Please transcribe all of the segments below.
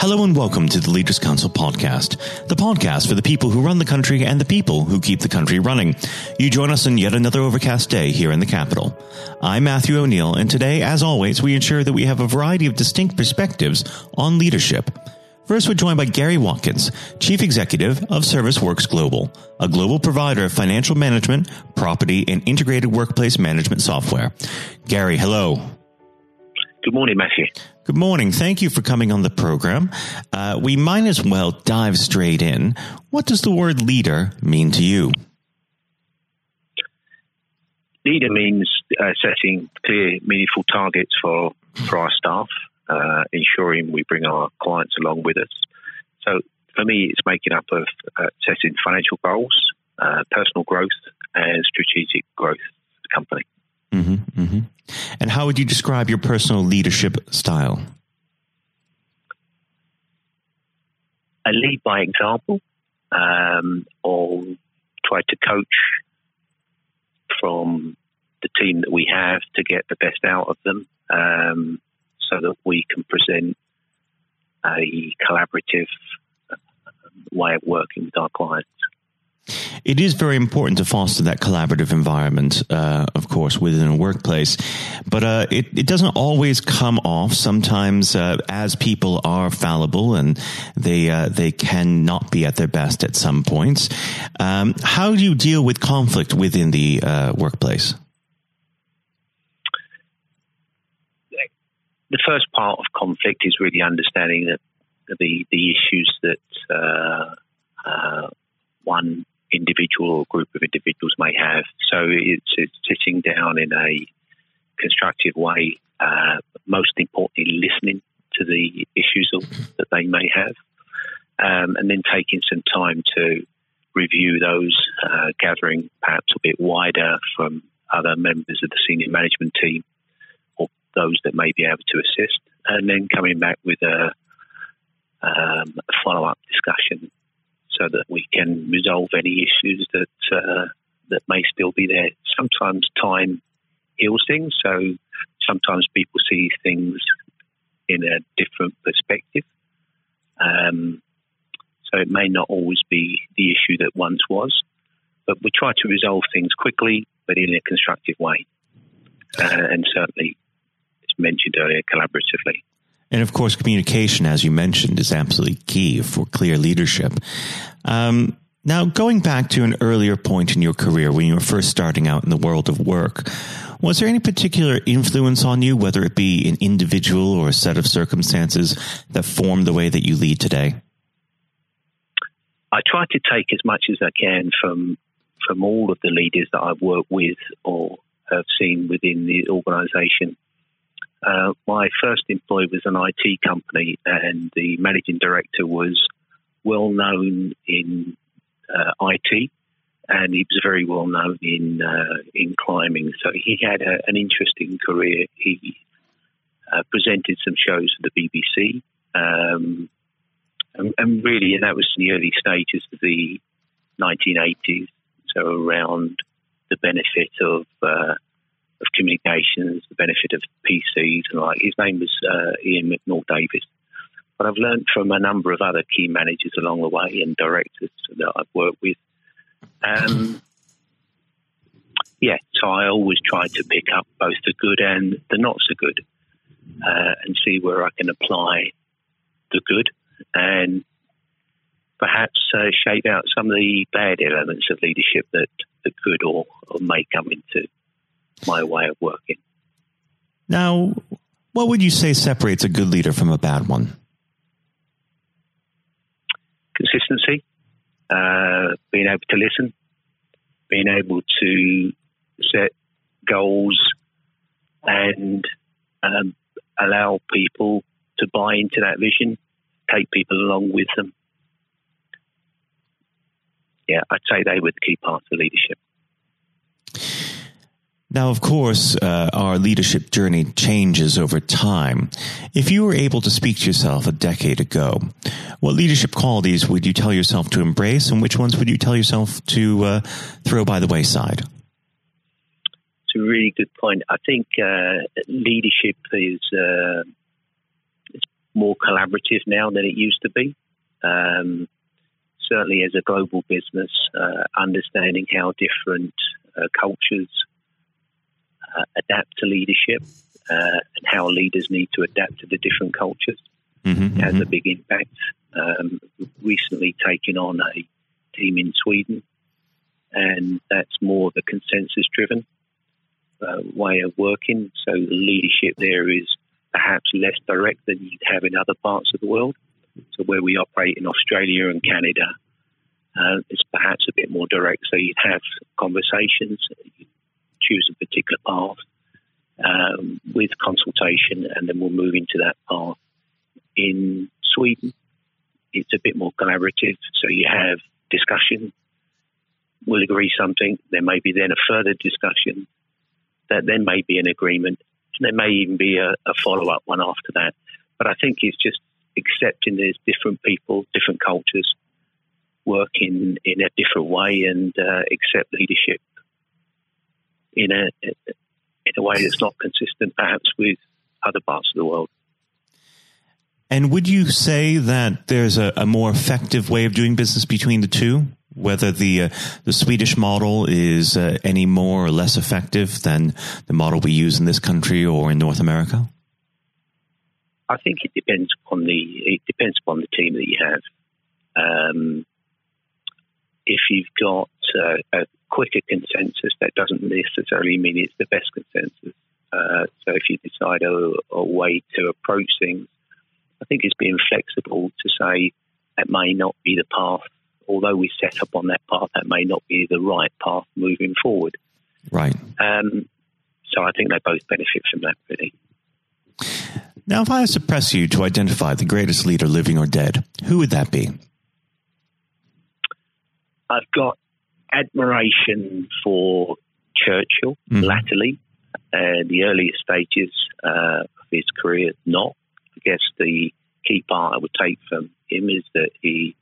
Hello and welcome to the Leaders Council podcast, the podcast for the people who run the country and the people who keep the country running. You join us on yet another overcast day here in the capital. I'm Matthew O'Neill, and today, as always, we ensure that we have a variety of distinct perspectives on leadership. First, we're joined by Gary Watkins, Chief Executive of ServiceWorks Global, a global provider of financial management, property, and integrated workplace management software. Gary, hello. Good morning, Matthew. Good morning. Thank you for coming on the program. Uh, we might as well dive straight in. What does the word leader mean to you? Leader means uh, setting clear, meaningful targets for, for our staff, uh, ensuring we bring our clients along with us. So for me, it's making up of uh, setting financial goals, uh, personal growth, and strategic growth of the company. Mm-hmm, mm-hmm. And how would you describe your personal leadership style? I lead by example, um, or try to coach from the team that we have to get the best out of them, um, so that we can present a collaborative uh, way of working with our clients. It is very important to foster that collaborative environment, uh, of course, within a workplace. But uh, it, it, doesn't always come off. Sometimes, uh, as people are fallible and they uh, they cannot be at their best at some points. Um, how do you deal with conflict within the uh, workplace? The first part of conflict is really understanding that the the issues that uh, one individual or group of individuals may have. So it's, it's sitting down in a constructive way, uh, most importantly, listening to the issues that they may have, um, and then taking some time to review those, uh, gathering perhaps a bit wider from other members of the senior management team or those that may be able to assist, and then coming back with a, um, a follow up discussion so that we can resolve any issues that uh, that may still be there. Sometimes time heals things, so sometimes people see things in a different perspective. Um, so it may not always be the issue that once was, but we try to resolve things quickly, but in a constructive way, uh, and certainly, as mentioned earlier, collaboratively. And of course, communication, as you mentioned, is absolutely key for clear leadership. Um, now, going back to an earlier point in your career when you were first starting out in the world of work, was there any particular influence on you, whether it be an individual or a set of circumstances that formed the way that you lead today? I try to take as much as I can from from all of the leaders that I've worked with or have seen within the organisation. Uh, my first employer was an IT company, and the managing director was well known in uh, IT, and he was very well known in uh, in climbing. So he had a, an interesting career. He uh, presented some shows for the BBC, um, and, and, really, and that was in the early stages of the 1980s. So around the benefit of uh, of communications, the benefit of PCs, and like his name was uh, Ian McNaught-Davis. But I've learned from a number of other key managers along the way and directors that I've worked with. Um, yeah, so I always try to pick up both the good and the not so good, uh, and see where I can apply the good and perhaps uh, shape out some of the bad elements of leadership that, that could or, or may come into my way of working. Now, what would you say separates a good leader from a bad one? Consistency, uh, being able to listen, being able to set goals and um, allow people to buy into that vision, take people along with them. Yeah, I'd say they were the key parts of leadership. Now, of course, uh, our leadership journey changes over time. If you were able to speak to yourself a decade ago, what leadership qualities would you tell yourself to embrace, and which ones would you tell yourself to uh, throw by the wayside? It's a really good point. I think uh, leadership is uh, more collaborative now than it used to be. Um, certainly, as a global business, uh, understanding how different uh, cultures uh, adapt to leadership uh, and how leaders need to adapt to the different cultures mm-hmm, has mm-hmm. a big impact. Um, recently taken on a team in Sweden, and that's more of a consensus driven uh, way of working. So the leadership there is perhaps less direct than you'd have in other parts of the world. So where we operate in Australia and Canada, uh, it's perhaps a bit more direct. So you'd have conversations, you choose a particular path um, with consultation, and then we'll move into that path. In Sweden, it's a bit more collaborative. So you have discussion, we'll agree something. There may be then a further discussion. That then may be an agreement. And there may even be a, a follow up one after that. But I think it's just accepting there's different people, different cultures, working in a different way and uh, accept leadership in a in a way that's not consistent, perhaps, with other parts of the world. And would you say that there's a, a more effective way of doing business between the two? Whether the uh, the Swedish model is uh, any more or less effective than the model we use in this country or in North America? I think it depends upon the it depends upon the team that you have. Um, if you've got uh, a quicker consensus, that doesn't necessarily mean it's the best consensus. Uh, so if you decide a, a, way to approach things, I think it's being flexible to say that may not be the path. Although we set up on that path, that may not be the right path moving forward. Right. Um, so I think they both benefit from that, really. Now, if I was to press you to identify the greatest leader, living or dead, who would that be? I've got admiration for Churchill mm. latterly, uh, the earlier stages uh, of his career, not. I guess the key part I would take from him is that he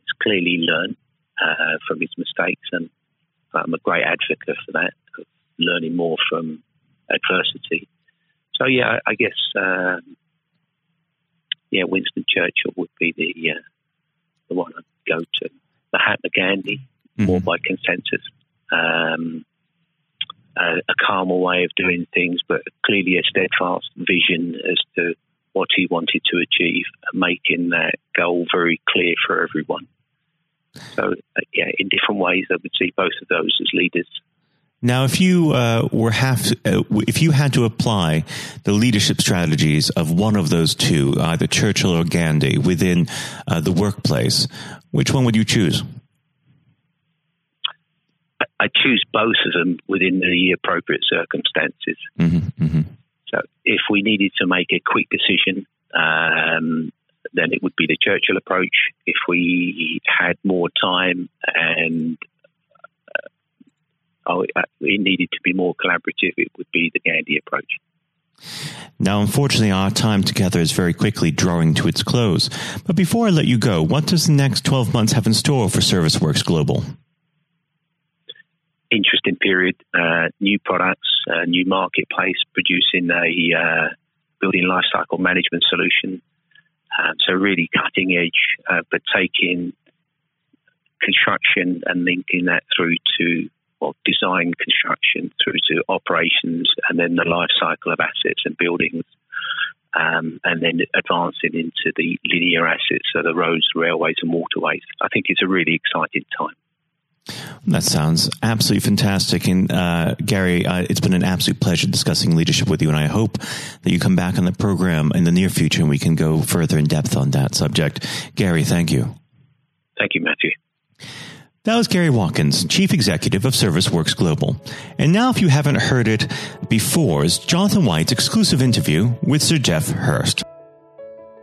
has clearly learned uh, from his mistakes, and I'm a great advocate for that, learning more from adversity. So, yeah, I, guess, um, yeah, Winston Churchill would be the uh, the one I'd go to. Mahatma Gandhi, mm-hmm. more by consensus. Um, a, a calmer way of doing things, but clearly a steadfast vision as to what he wanted to achieve, making that goal very clear for everyone. So, uh, yeah, in different ways, I would see both of those as leaders. Now, if you uh, were have, uh, if you had to apply the leadership strategies of one of those two, either Churchill or Gandhi, within uh, the workplace, which one would you choose? I choose both of them within the appropriate circumstances. Mm-hmm, mm-hmm. So, if we needed to make a quick decision, um, then it would be the Churchill approach. If we had more time and uh, oh, it needed to be more collaborative, it would be the Gandhi approach. Now, unfortunately, our time together is very quickly drawing to its close. But before I let you go, what does the next 12 months have in store for ServiceWorks Global? Interesting period, uh, new products, uh, new marketplace, producing a uh, building lifecycle management solution. Um, so, really cutting edge, uh, but taking construction and linking that through to well, design, construction through to operations, and then the life cycle of assets and buildings, um, and then advancing into the linear assets, so the roads, railways, and waterways. I think it's a really exciting time. That sounds absolutely fantastic. And uh, Gary, uh, it's been an absolute pleasure discussing leadership with you. And I hope that you come back on the program in the near future and we can go further in depth on that subject. Gary, thank you. Thank you, Matthew. That was Gary Watkins, Chief Executive of ServiceWorks Global. And now, if you haven't heard it before, is Jonathan White's exclusive interview with Sir Geoff Hurst.